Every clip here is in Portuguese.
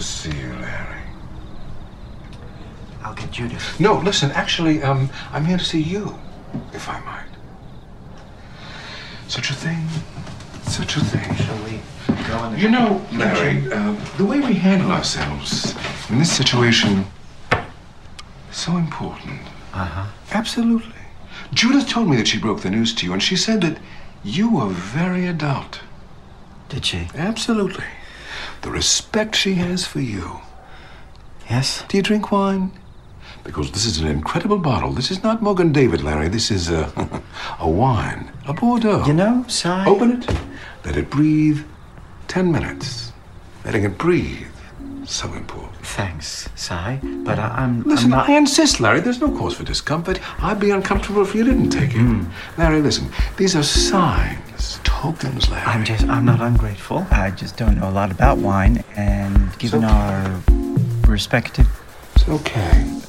Si. Good to see you, Larry. I'll get Judith. No, listen, actually, um, I'm here to see you, if I might. Such a thing. Such a thing. Shall we go in the... You know, Larry, uh, the way we handle ourselves in this situation is so important. Uh-huh. Absolutely. Judith told me that she broke the news to you, and she said that you were very adult. Did she? Absolutely. The respect she has for you. Yes? Do you drink wine? Because this is an incredible bottle. This is not Morgan David, Larry. This is a, a wine, a Bordeaux. You know, Si... Open it. Let it breathe. Ten minutes. Letting it breathe. So important. Thanks, Si. But I, I'm, Listen, I'm not... I insist, Larry. There's no cause for discomfort. I'd be uncomfortable if you didn't take it. Hmm. Larry, listen. These are signs, Larry. I'm just... I'm not ungrateful. I just don't know a lot about wine, and given okay. our respective... It's okay.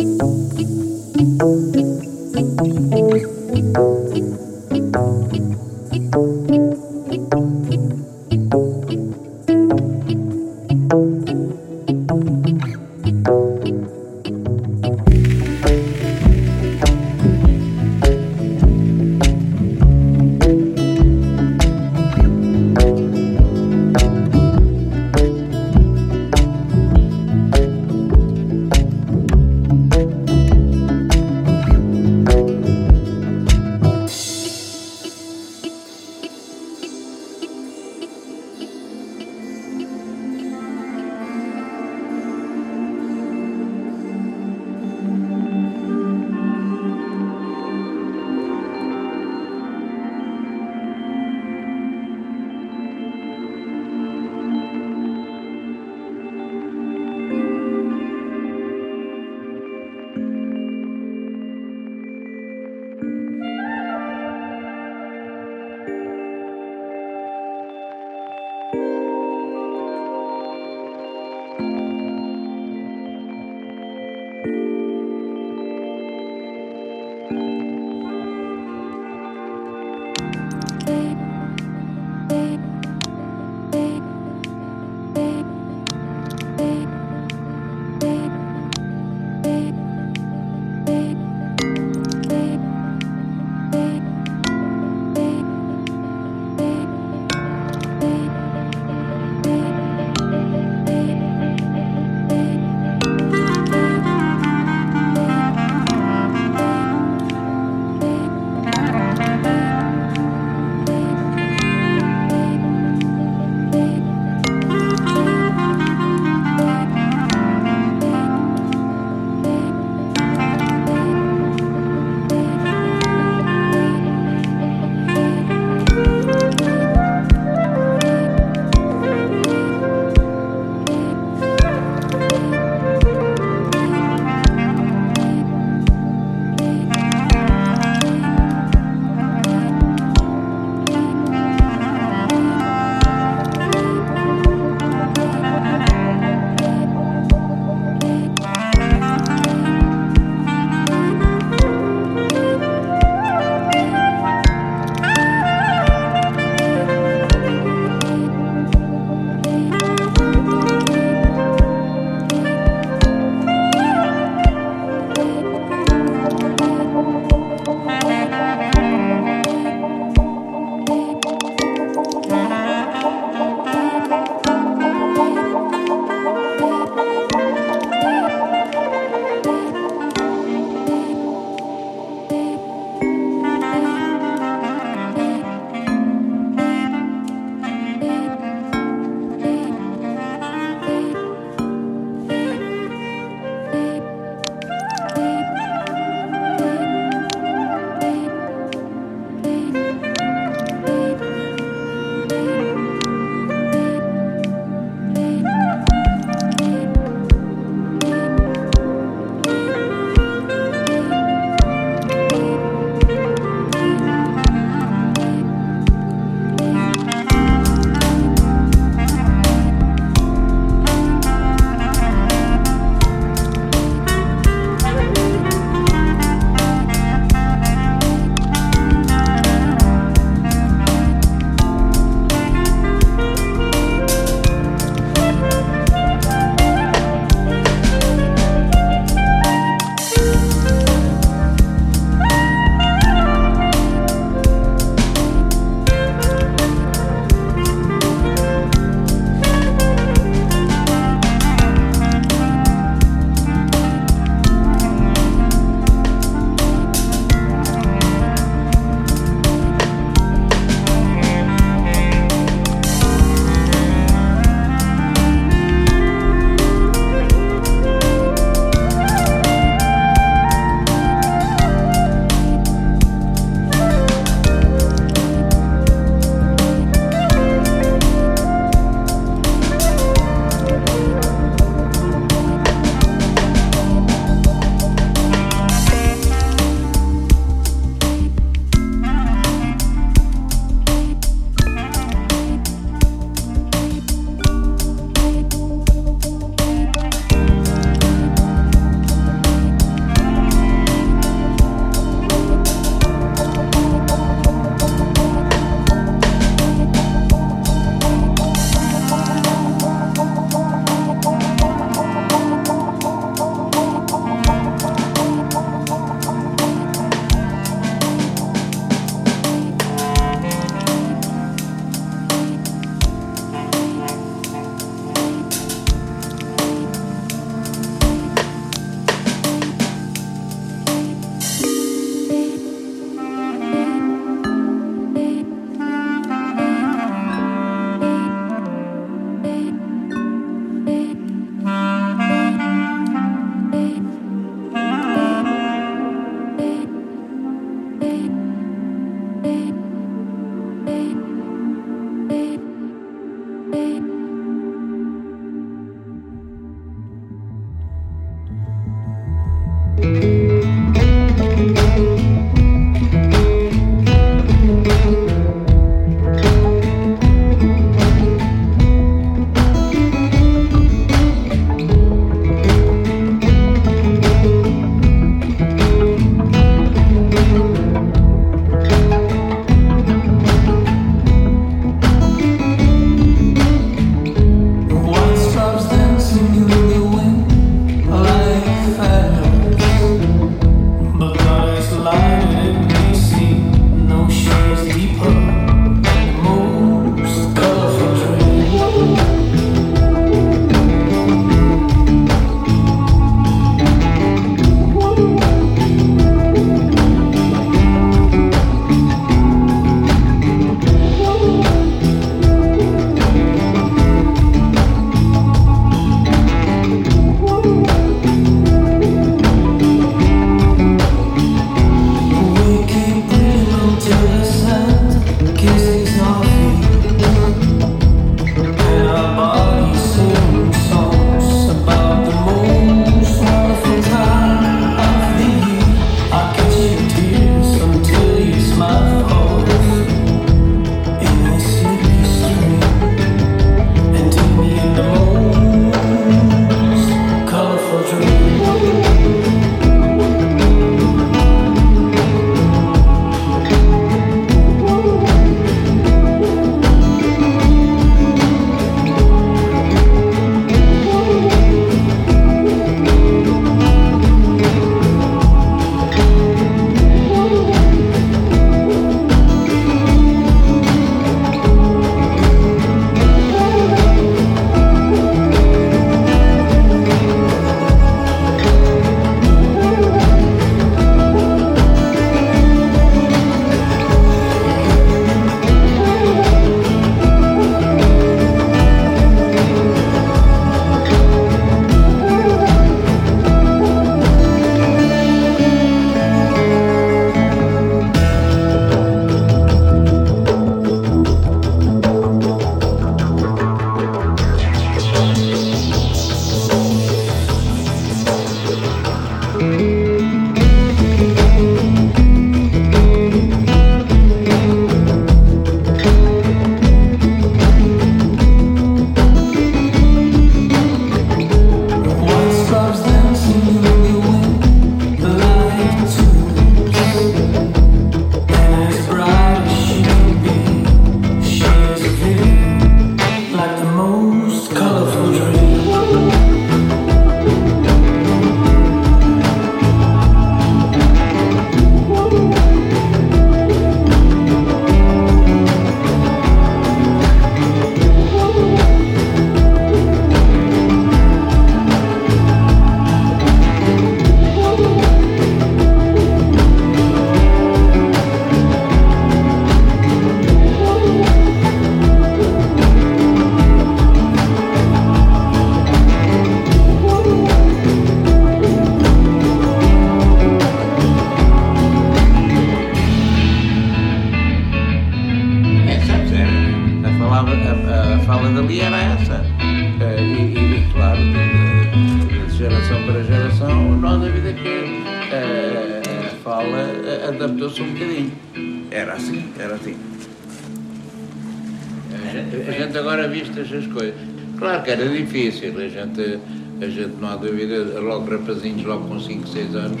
Logo rapazinhos, logo com 5, 6 anos.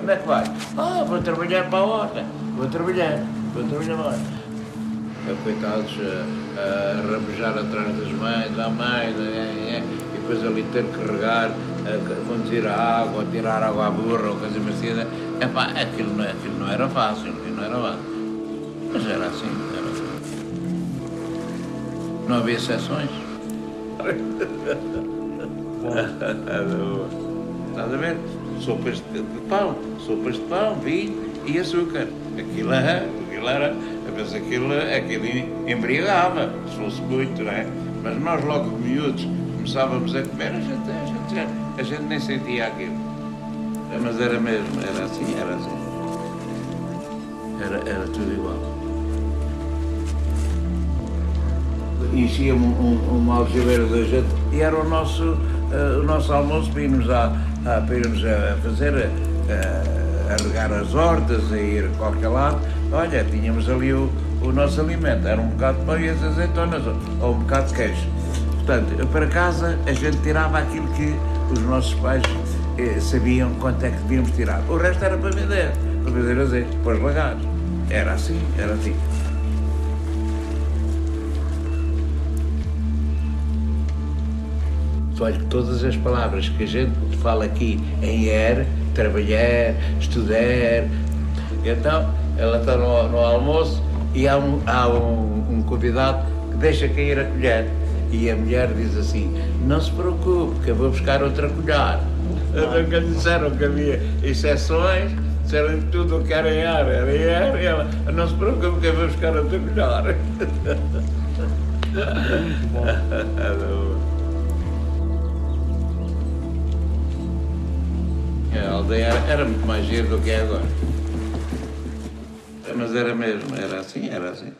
Onde é que vai? Ah, vou trabalhar para a horta, vou trabalhar, vou trabalhar para a horta. Coitados a, a rabejar atrás das mães, à mãe, é, é, e depois ali ter que regar, a conduzir a água, a tirar água à burra ou coisa parecida. Epá, aquilo, não- aquilo não era fácil, aquilo não era fácil. Mas era assim, era assim. Não havia exceções. Estás a ver? Sopas de, pão, sopas de pão, vinho e açúcar. Aquilo aquilo era, mas aquilo, aquilo embriagava, se fosse muito, não é? Mas nós logo miúdos começávamos a comer, a gente, a gente, já- a gente nem sentia aquilo. Mas era mesmo, era assim, era assim. Era, era tudo igual. enchia um, um, um algibeiro da gente e era o nosso, eh, o nosso almoço para irmos a, a, para irmos a fazer, a, a regar as hortas, a ir a qualquer lado. Olha, tínhamos ali o, o nosso alimento, era um bocado de pão e as azeitonas, ou, um bocado de queijo. Portanto, para casa a gente tirava aquilo que os nossos pais eh, sabiam quanto é que devíamos tirar. O resto era para vender, para vender azeite, para os lagares. Era assim, era assim. Olha que todas as palavras que a gente fala aqui em er, trabalhar, estudar, então ela está no, no almoço e há, um, há um, um convidado que deixa cair a colher e a mulher diz assim, não se preocupe que eu vou buscar outra colher. Nunca disseram que havia exceções, disseram que tudo o que era em ar era em ar e ela, não se preocupe que eu vou buscar outra colher. A aldeia era, era muito mais giro do que é agora. Mas era mesmo, era assim, era assim.